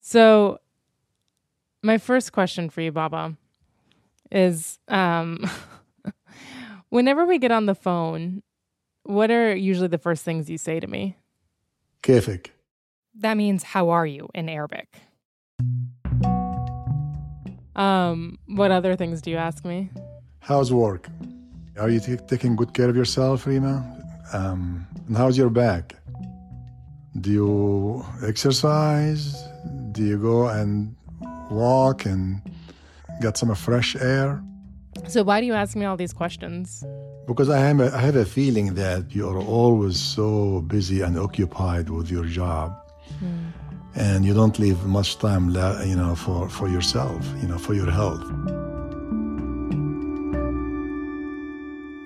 So, my first question for you, Baba, is um, whenever we get on the phone, what are usually the first things you say to me? Kefik. That means how are you in Arabic. Um, what other things do you ask me? How's work? Are you t- taking good care of yourself, Rima? Um, and how's your back? Do you exercise? Do you go and walk and get some fresh air? So, why do you ask me all these questions? Because I have a, I have a feeling that you are always so busy and occupied with your job, hmm. and you don't leave much time, you know, for, for yourself, you know, for your health.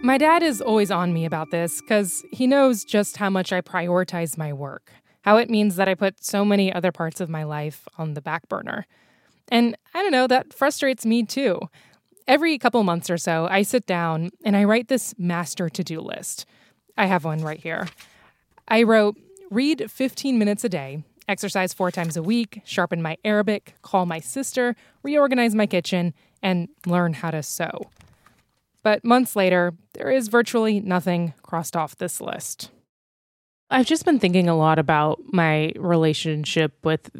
My dad is always on me about this because he knows just how much I prioritize my work, how it means that I put so many other parts of my life on the back burner. And I don't know, that frustrates me too. Every couple months or so, I sit down and I write this master to do list. I have one right here. I wrote read 15 minutes a day, exercise four times a week, sharpen my Arabic, call my sister, reorganize my kitchen, and learn how to sew. But months later, there is virtually nothing crossed off this list. I've just been thinking a lot about my relationship with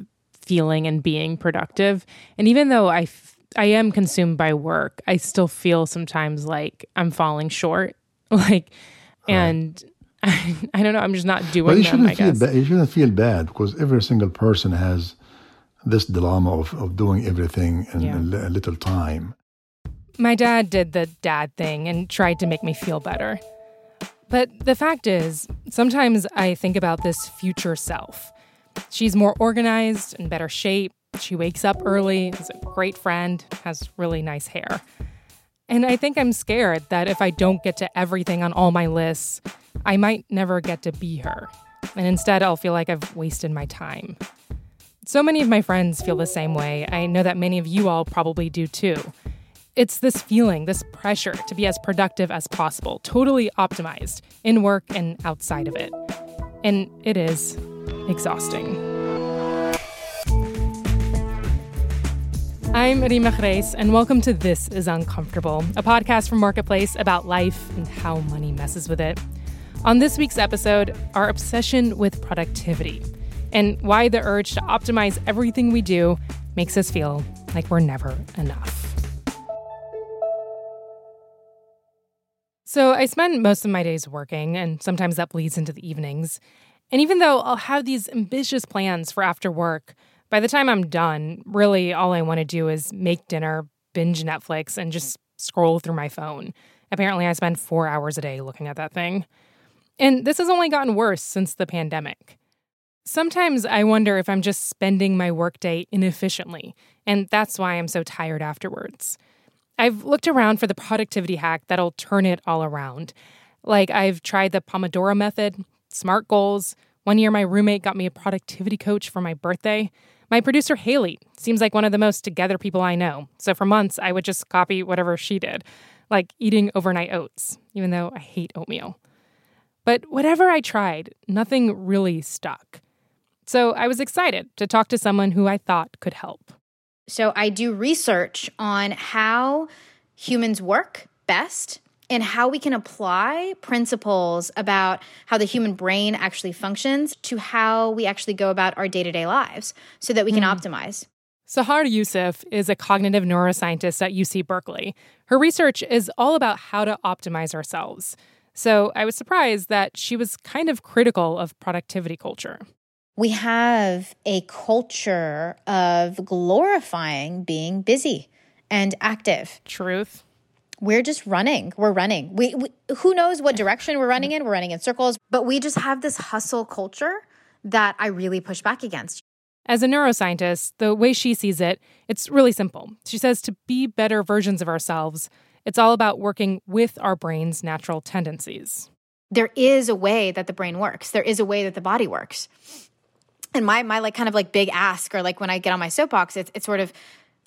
feeling and being productive. And even though I, f- I am consumed by work, I still feel sometimes like I'm falling short. Like, and I, I don't know, I'm just not doing But you them, shouldn't I feel guess. bad. You shouldn't feel bad because every single person has this dilemma of, of doing everything in Yeah. a little time. My dad did the dad thing and tried to make me feel better. But the fact is, sometimes I think about this future self. She's more organized, in better shape. She wakes up early, is a great friend, has really nice hair. And I think I'm scared that if I don't get to everything on all my lists, I might never get to be her. And instead, I'll feel like I've wasted my time. So many of my friends feel the same way. I know that many of you all probably do too. It's this feeling, this pressure to be as productive as possible, totally optimized in work and outside of it. And it is exhausting. I'm Rima Khrais, and welcome to This is Uncomfortable, a podcast from Marketplace about life and how money messes with it. On this week's episode, our obsession with productivity and why the urge to optimize everything we do makes us feel like we're never enough. So I spend most of my days working, and sometimes that bleeds into the evenings. And even though I'll have these ambitious plans for after work, by the time I'm done, really all I want to do is make dinner, binge Netflix, and just scroll through my phone. Apparently, I spend four hours a day looking at that thing. And this has only gotten worse since the pandemic. Sometimes I wonder if I'm just spending my workday inefficiently, and that's why I'm so tired afterwards. I've looked around for the productivity hack that'll turn it all around. Like, I've tried the Pomodoro method, SMART goals. One year, my roommate got me a productivity coach for my birthday. My producer, Haley, seems like one of the most together people I know. So, for months, I would just copy whatever she did, like eating overnight oats, even though I hate oatmeal. But whatever I tried, nothing really stuck. So, I was excited to talk to someone who I thought could help. So I do research on how humans work best and how we can apply principles about how the human brain actually functions to how we actually go about our day to day lives so that we can hmm. optimize. Sahar Youssef is a cognitive neuroscientist at UC Berkeley. Her research is all about how to optimize ourselves. So I was surprised that she was kind of critical of productivity culture. We have a culture of glorifying being busy and active. Truth. We're just running. We're running. We, we who knows what direction we're running in? We're running in circles, but we just have this hustle culture that I really push back against. As a neuroscientist, the way she sees it, it's really simple. She says to be better versions of ourselves, it's all about working with our brain's natural tendencies. There is a way that the brain works. There is a way that the body works. And my my like kind of like big ask or like when I get on my soapbox, it's it's sort of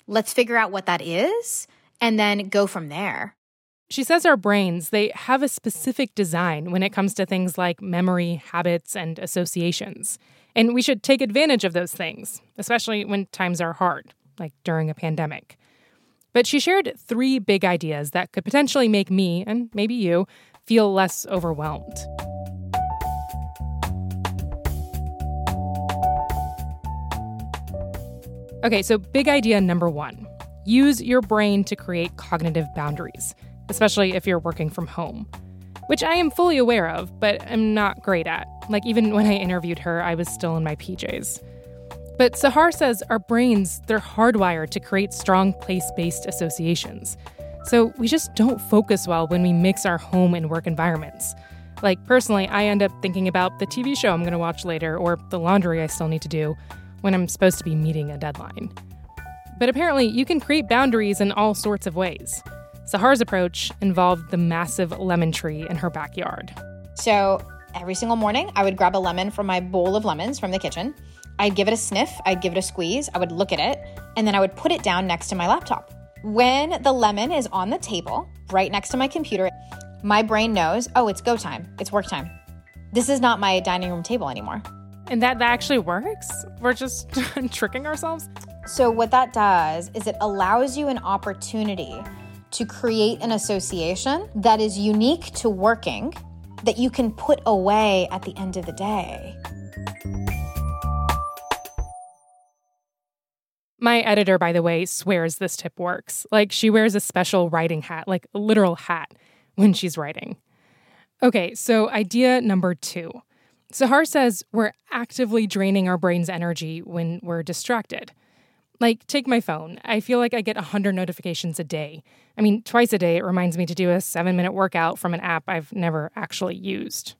let's figure out what that is and then go from there. She says our brains, they have a specific design when it comes to things like memory, habits, and associations. And we should take advantage of those things, especially when times are hard, like during a pandemic. But she shared three big ideas that could potentially make me, and maybe you, feel less overwhelmed. Okay, so big idea number one use your brain to create cognitive boundaries, especially if you're working from home, which I am fully aware of, but I'm not great at. Like, even when I interviewed her, I was still in my PJs. But Sahar says our brains, they're hardwired to create strong place based associations. So we just don't focus well when we mix our home and work environments. Like, personally, I end up thinking about the TV show I'm going to watch later or the laundry I still need to do when I'm supposed to be meeting a deadline. But apparently, you can create boundaries in all sorts of ways. Sahar's approach involved the massive lemon tree in her backyard. So every single morning, I would grab a lemon from my bowl of lemons from the kitchen. I'd give it a sniff, I'd give it a squeeze, I would look at it, and then I would put it down next to my laptop. When the lemon is on the table, right next to my computer, my brain knows, oh, it's go time, it's work time. This is not my dining room table anymore. And that, that actually works? We're just tricking ourselves? So, what that does is it allows you an opportunity to create an association that is unique to working that you can put away at the end of the day. My editor, by the way, swears this tip works. Like she wears a special writing hat, like a literal hat, when she's writing. Okay, so idea number two. Sahar says we're actively draining our brain's energy when we're distracted. Like, take my phone. I feel like I get 100 notifications a day. I mean, twice a day, it reminds me to do a seven minute workout from an app I've never actually used.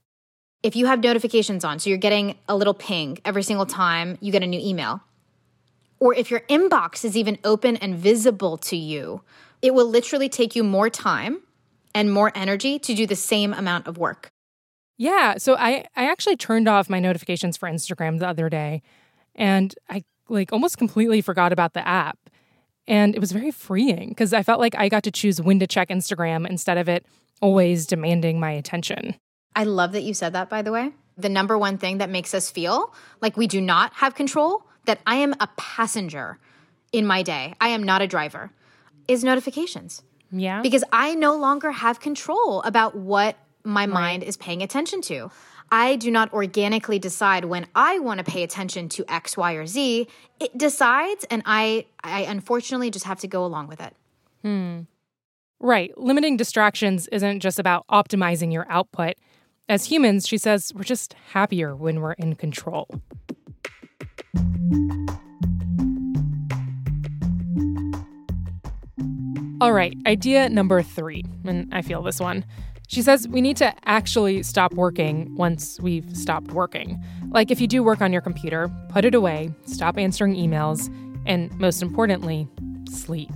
If you have notifications on, so you're getting a little ping every single time you get a new email, or if your inbox is even open and visible to you, it will literally take you more time and more energy to do the same amount of work. Yeah, so I I actually turned off my notifications for Instagram the other day and I like almost completely forgot about the app. And it was very freeing because I felt like I got to choose when to check Instagram instead of it always demanding my attention. I love that you said that by the way. The number one thing that makes us feel like we do not have control that I am a passenger in my day, I am not a driver, is notifications. Yeah. Because I no longer have control about what my right. mind is paying attention to. I do not organically decide when I want to pay attention to X, Y, or Z. It decides, and I, I unfortunately just have to go along with it. Hmm. Right. Limiting distractions isn't just about optimizing your output. As humans, she says, we're just happier when we're in control. All right, idea number three, and I feel this one. She says we need to actually stop working once we've stopped working. Like if you do work on your computer, put it away, stop answering emails, and most importantly, sleep.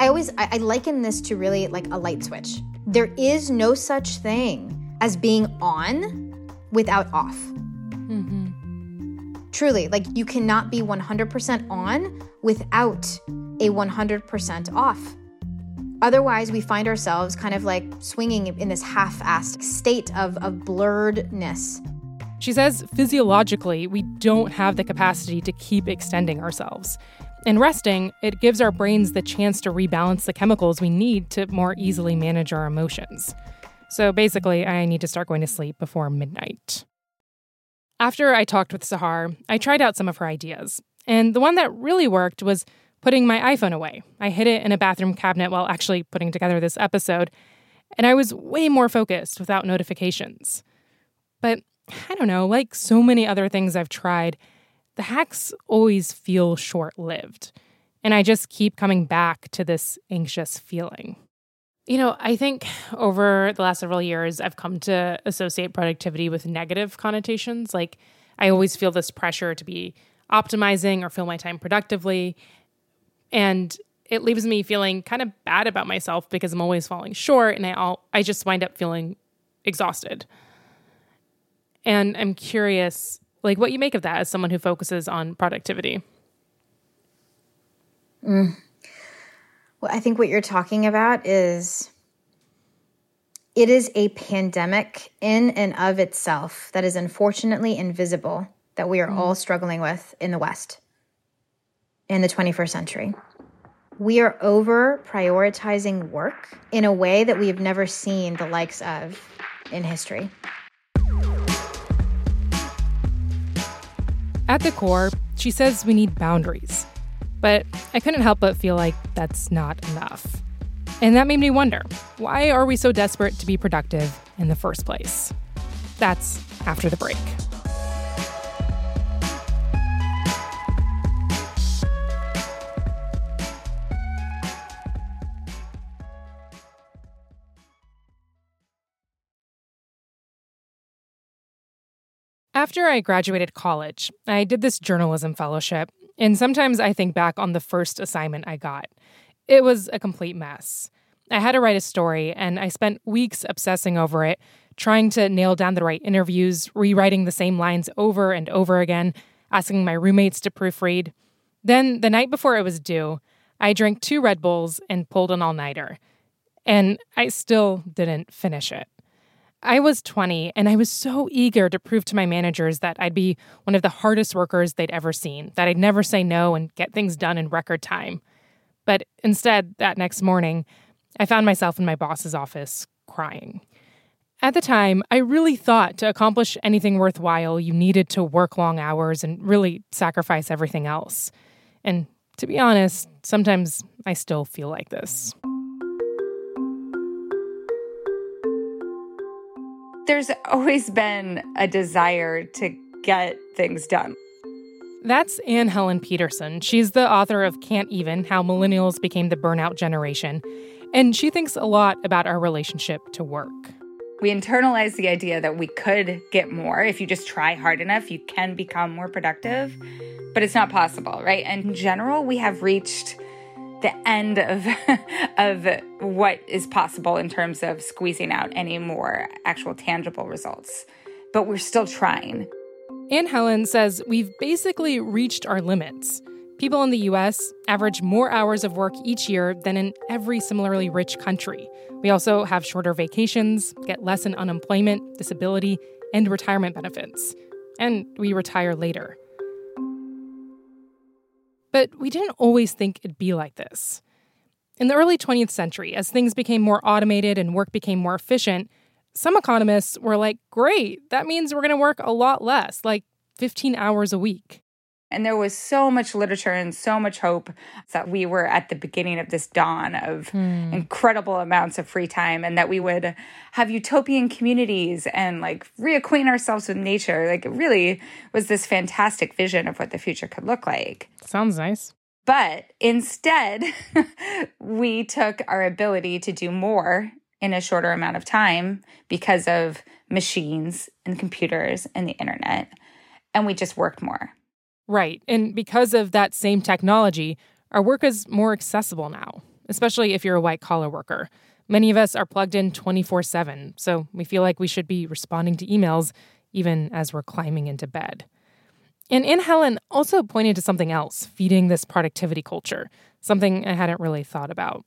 I always I, I liken this to really like a light switch. There is no such thing as being on without off. Mm-hmm. Truly, like you cannot be 100% on without a 100% off. Otherwise, we find ourselves kind of like swinging in this half assed state of, of blurredness. She says physiologically, we don't have the capacity to keep extending ourselves. In resting, it gives our brains the chance to rebalance the chemicals we need to more easily manage our emotions. So basically, I need to start going to sleep before midnight. After I talked with Sahar, I tried out some of her ideas. And the one that really worked was putting my iPhone away. I hid it in a bathroom cabinet while actually putting together this episode, and I was way more focused without notifications. But I don't know, like so many other things I've tried, the hacks always feel short lived. And I just keep coming back to this anxious feeling. You know, I think over the last several years, I've come to associate productivity with negative connotations. Like, I always feel this pressure to be optimizing or fill my time productively. And it leaves me feeling kind of bad about myself because I'm always falling short and I all I just wind up feeling exhausted. And I'm curious like what you make of that as someone who focuses on productivity. Mm. Well, I think what you're talking about is it is a pandemic in and of itself that is unfortunately invisible that we are all struggling with in the West in the 21st century. We are over prioritizing work in a way that we have never seen the likes of in history. At the core, she says we need boundaries. But I couldn't help but feel like that's not enough. And that made me wonder why are we so desperate to be productive in the first place? That's after the break. After I graduated college, I did this journalism fellowship, and sometimes I think back on the first assignment I got. It was a complete mess. I had to write a story, and I spent weeks obsessing over it, trying to nail down the right interviews, rewriting the same lines over and over again, asking my roommates to proofread. Then, the night before it was due, I drank two Red Bulls and pulled an all nighter. And I still didn't finish it. I was 20 and I was so eager to prove to my managers that I'd be one of the hardest workers they'd ever seen, that I'd never say no and get things done in record time. But instead, that next morning, I found myself in my boss's office crying. At the time, I really thought to accomplish anything worthwhile, you needed to work long hours and really sacrifice everything else. And to be honest, sometimes I still feel like this. There's always been a desire to get things done. That's Anne Helen Petersen. She's the author of Can't Even How Millennials Became the Burnout Generation. And she thinks a lot about our relationship to work. We internalize the idea that we could get more. If you just try hard enough, you can become more productive, but it's not possible, right? And in general, we have reached the end of of what is possible in terms of squeezing out any more actual tangible results. But we're still trying. Anne Helen says we've basically reached our limits. People in the US average more hours of work each year than in every similarly rich country. We also have shorter vacations, get less in unemployment, disability, and retirement benefits. And we retire later. But we didn't always think it'd be like this. In the early 20th century, as things became more automated and work became more efficient, some economists were like, great, that means we're going to work a lot less, like 15 hours a week. And there was so much literature and so much hope that we were at the beginning of this dawn of hmm. incredible amounts of free time and that we would have utopian communities and like reacquaint ourselves with nature. Like it really was this fantastic vision of what the future could look like. Sounds nice. But instead, we took our ability to do more in a shorter amount of time because of machines and computers and the internet. And we just worked more. Right. And because of that same technology, our work is more accessible now, especially if you're a white collar worker. Many of us are plugged in 24 7, so we feel like we should be responding to emails even as we're climbing into bed. And Anne Helen also pointed to something else feeding this productivity culture, something I hadn't really thought about.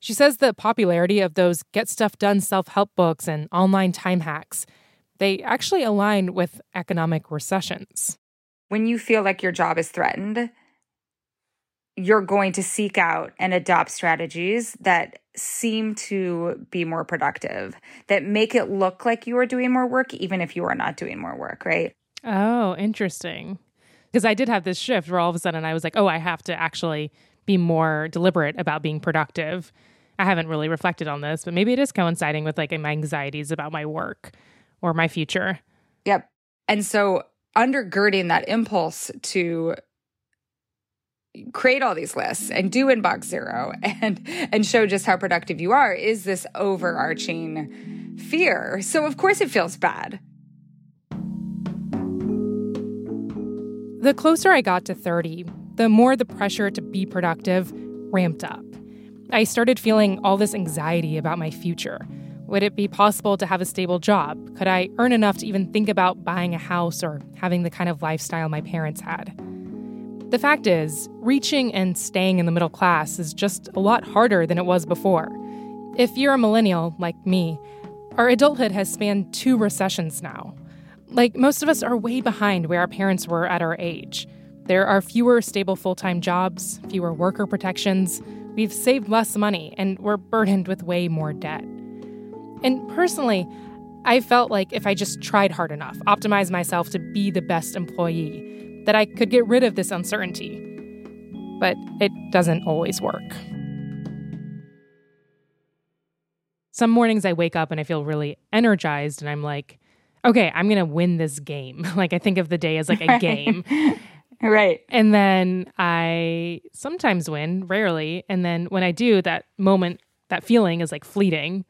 She says the popularity of those get stuff done self help books and online time hacks, they actually align with economic recessions when you feel like your job is threatened, you're going to seek out and adopt strategies that seem to be more productive, that make it look like you are doing more work, even if you are not doing more work, right? Oh, interesting. Because I did have this shift where all of a sudden I was like, oh, I have to actually be more deliberate about being productive. I haven't really reflected on this, but maybe it is coinciding with like my anxieties about my work or my future. Yep. And so undergirding that impulse to create all these lists and do inbox zero and and show just how productive you are is this overarching fear. So of course it feels bad. The closer i got to 30 the more the pressure to be productive ramped up. I started feeling all this anxiety about my future would it be possible to have a stable job? Could I earn enough to even think about buying a house or having the kind of lifestyle my parents had? The fact is, reaching and staying in the middle class is just a lot harder than it was before. If you're a millennial like me, our adulthood has spanned two recessions now. Like most of us are way behind where our parents were at our age. There are fewer stable full time jobs, fewer worker protections, we've saved less money, and we're burdened with way more debt. And personally, I felt like if I just tried hard enough, optimized myself to be the best employee, that I could get rid of this uncertainty. But it doesn't always work. Some mornings I wake up and I feel really energized, and I'm like, okay, I'm going to win this game. like, I think of the day as like a game. Right. And then I sometimes win, rarely. And then when I do, that moment, that feeling is like fleeting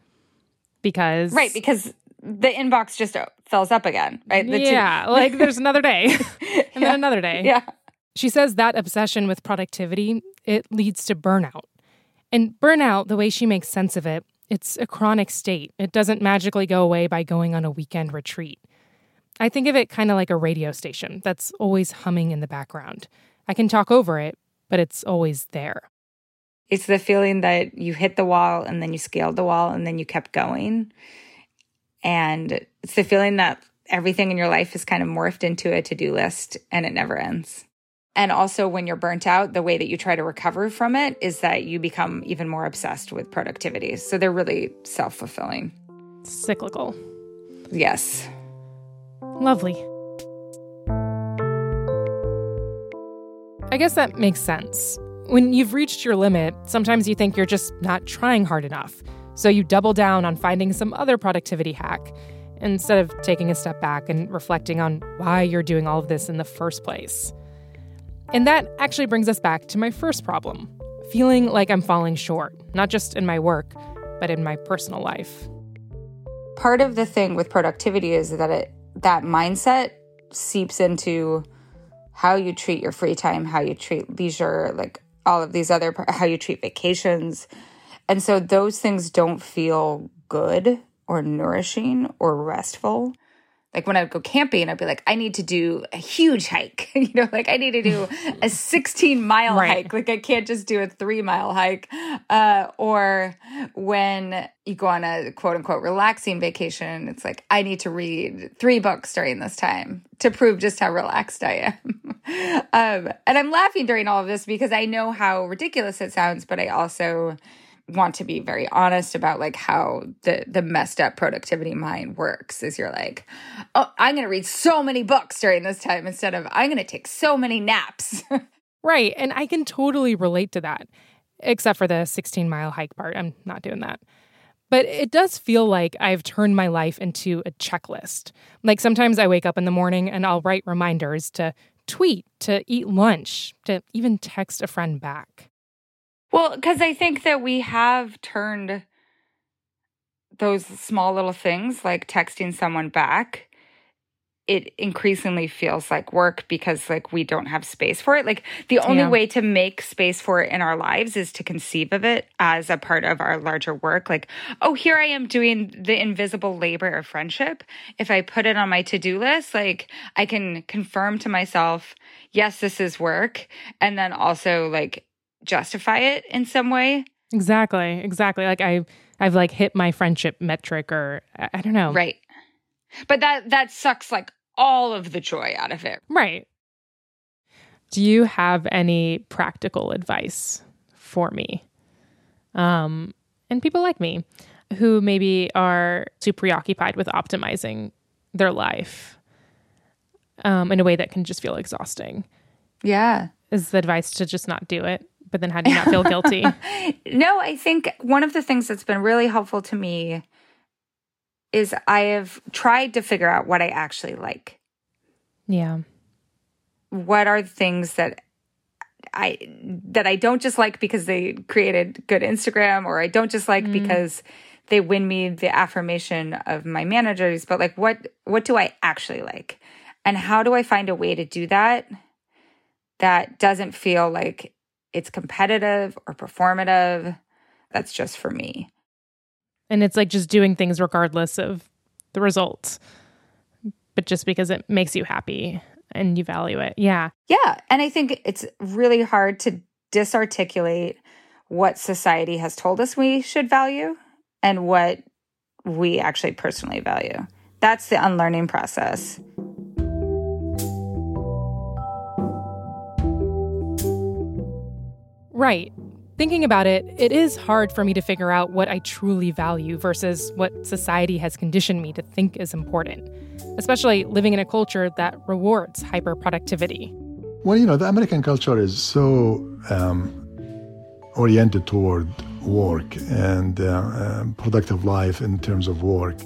because. Right. Because the inbox just fills up again, right? The yeah. Two- like there's another day and yeah. then another day. Yeah. She says that obsession with productivity, it leads to burnout. And burnout, the way she makes sense of it, it's a chronic state. It doesn't magically go away by going on a weekend retreat. I think of it kind of like a radio station that's always humming in the background. I can talk over it, but it's always there. It's the feeling that you hit the wall and then you scaled the wall and then you kept going. And it's the feeling that everything in your life is kind of morphed into a to do list and it never ends. And also, when you're burnt out, the way that you try to recover from it is that you become even more obsessed with productivity. So they're really self fulfilling. Cyclical. Yes. Lovely. I guess that makes sense. When you've reached your limit, sometimes you think you're just not trying hard enough. So you double down on finding some other productivity hack instead of taking a step back and reflecting on why you're doing all of this in the first place. And that actually brings us back to my first problem feeling like I'm falling short, not just in my work, but in my personal life. Part of the thing with productivity is that it that mindset seeps into how you treat your free time, how you treat leisure, like all of these other, how you treat vacations. And so those things don't feel good or nourishing or restful like when I would go camping, I'd be like, I need to do a huge hike. you know, like I need to do a 16 mile right. hike. Like I can't just do a three mile hike. Uh, or when you go on a quote unquote relaxing vacation, it's like, I need to read three books during this time to prove just how relaxed I am. um, and I'm laughing during all of this because I know how ridiculous it sounds, but I also want to be very honest about like how the the messed up productivity mind works is you're like oh i'm going to read so many books during this time instead of i'm going to take so many naps right and i can totally relate to that except for the 16 mile hike part i'm not doing that but it does feel like I've turned my life into a checklist. Like sometimes I wake up in the morning and I'll write reminders to tweet, to eat lunch, to even text a friend back. Well, because I think that we have turned those small little things like texting someone back it increasingly feels like work because like we don't have space for it like the only yeah. way to make space for it in our lives is to conceive of it as a part of our larger work like oh here i am doing the invisible labor of friendship if i put it on my to-do list like i can confirm to myself yes this is work and then also like justify it in some way. Exactly. Exactly. Like I I've like hit my friendship metric or I, I don't know. Right. But that that sucks like all of the joy out of it. Right. Do you have any practical advice for me? Um and people like me who maybe are too preoccupied with optimizing their life um, in a way that can just feel exhausting. Yeah. Is the advice to just not do it? but then how do you not feel guilty? no, I think one of the things that's been really helpful to me is I have tried to figure out what I actually like. Yeah. What are the things that I that I don't just like because they created good Instagram or I don't just like mm. because they win me the affirmation of my managers, but like what what do I actually like? And how do I find a way to do that that doesn't feel like it's competitive or performative. That's just for me. And it's like just doing things regardless of the results, but just because it makes you happy and you value it. Yeah. Yeah. And I think it's really hard to disarticulate what society has told us we should value and what we actually personally value. That's the unlearning process. Right. Thinking about it, it is hard for me to figure out what I truly value versus what society has conditioned me to think is important, especially living in a culture that rewards hyperproductivity. Well, you know, the American culture is so um, oriented toward work and uh, uh, productive life in terms of work.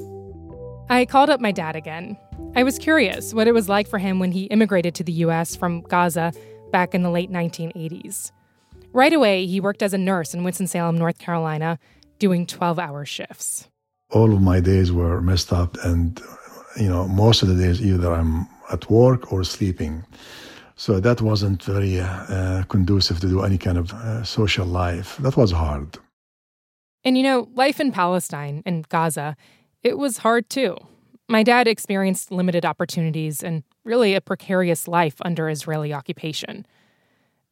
I called up my dad again. I was curious what it was like for him when he immigrated to the US from Gaza back in the late 1980s. Right away, he worked as a nurse in Winston-Salem, North Carolina, doing 12-hour shifts. All of my days were messed up and you know, most of the days either I'm at work or sleeping. So that wasn't very uh, conducive to do any kind of uh, social life. That was hard. And you know, life in Palestine and Gaza, it was hard too. My dad experienced limited opportunities and really a precarious life under Israeli occupation.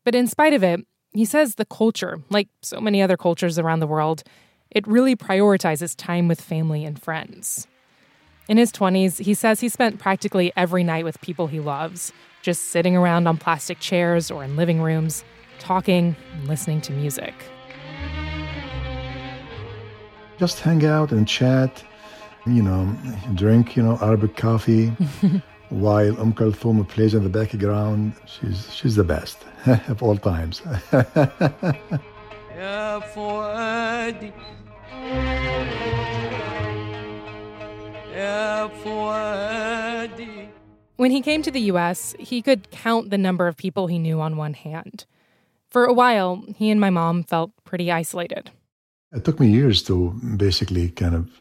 But in spite of it, he says the culture, like so many other cultures around the world, it really prioritizes time with family and friends. In his 20s, he says he spent practically every night with people he loves, just sitting around on plastic chairs or in living rooms, talking and listening to music. Just hang out and chat, you know, drink, you know, Arabic coffee while Umm Kulthum plays in the background. She's, she's the best of all times. When he came to the US, he could count the number of people he knew on one hand. For a while, he and my mom felt pretty isolated. It took me years to basically kind of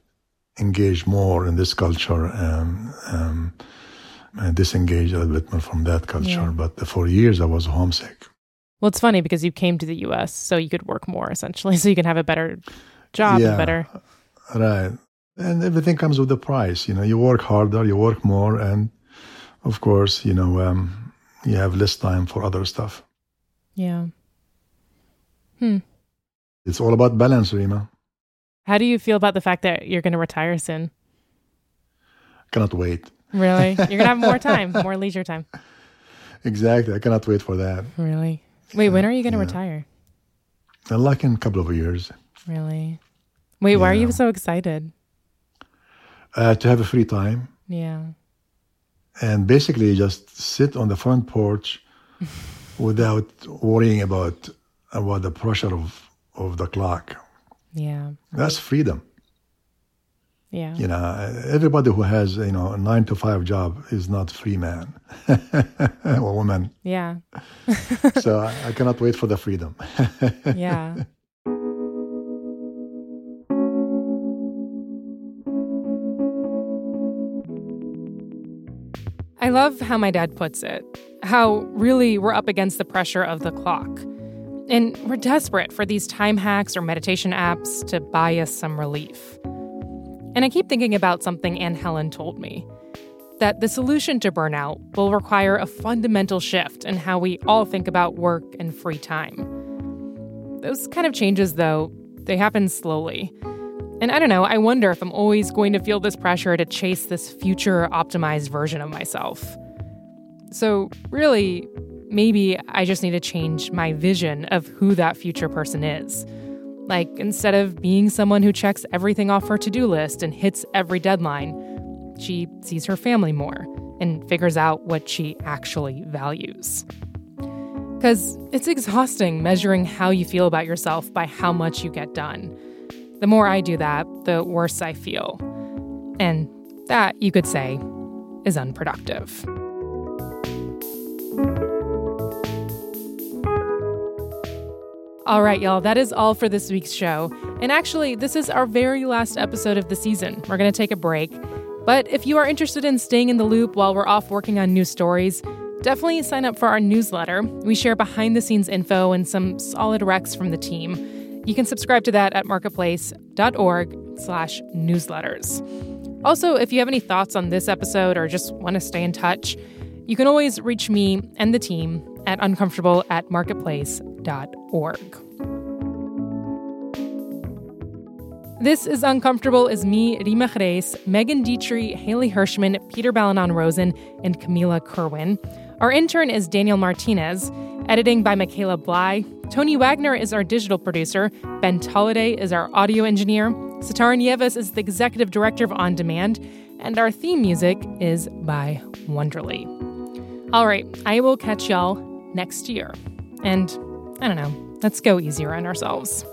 engage more in this culture um, um, and disengage a little bit more from that culture. Yeah. But for years, I was homesick. Well, it's funny because you came to the US so you could work more essentially, so you can have a better job yeah, and better. Right. And everything comes with a price. You know, you work harder, you work more, and of course, you know, um, you have less time for other stuff. Yeah. Hmm. It's all about balance, Rima. How do you feel about the fact that you're going to retire soon? Cannot wait. Really? You're going to have more time, more leisure time. Exactly. I cannot wait for that. Really? Wait, when are you going to yeah. retire? Like in a couple of years. Really? Wait, why are you so excited? Uh, to have a free time. Yeah and basically just sit on the front porch without worrying about about the pressure of of the clock. Yeah, that's freedom. Yeah, you know, everybody who has you know a nine to five job is not free man or woman. Yeah. so I, I cannot wait for the freedom. yeah. I love how my dad puts it how really we're up against the pressure of the clock. And we're desperate for these time hacks or meditation apps to buy us some relief. And I keep thinking about something Anne Helen told me that the solution to burnout will require a fundamental shift in how we all think about work and free time. Those kind of changes, though, they happen slowly. And I don't know, I wonder if I'm always going to feel this pressure to chase this future optimized version of myself. So, really, maybe I just need to change my vision of who that future person is. Like, instead of being someone who checks everything off her to do list and hits every deadline, she sees her family more and figures out what she actually values. Because it's exhausting measuring how you feel about yourself by how much you get done. The more I do that, the worse I feel. And that, you could say, is unproductive. All right, y'all, that is all for this week's show. And actually, this is our very last episode of the season. We're going to take a break. But if you are interested in staying in the loop while we're off working on new stories, definitely sign up for our newsletter. We share behind the scenes info and some solid recs from the team. You can subscribe to that at marketplace.org slash newsletters. Also, if you have any thoughts on this episode or just want to stay in touch, you can always reach me and the team at uncomfortable at marketplace.org. This is Uncomfortable is me, Rima Khrais, Megan Dietrich, Haley Hirschman, Peter Balonon Rosen, and Camila Kerwin. Our intern is Daniel Martinez. Editing by Michaela Bly. Tony Wagner is our digital producer. Ben Tolliday is our audio engineer. Sitara Nieves is the executive director of On Demand. And our theme music is by Wonderly. All right, I will catch y'all next year. And I don't know, let's go easier on ourselves.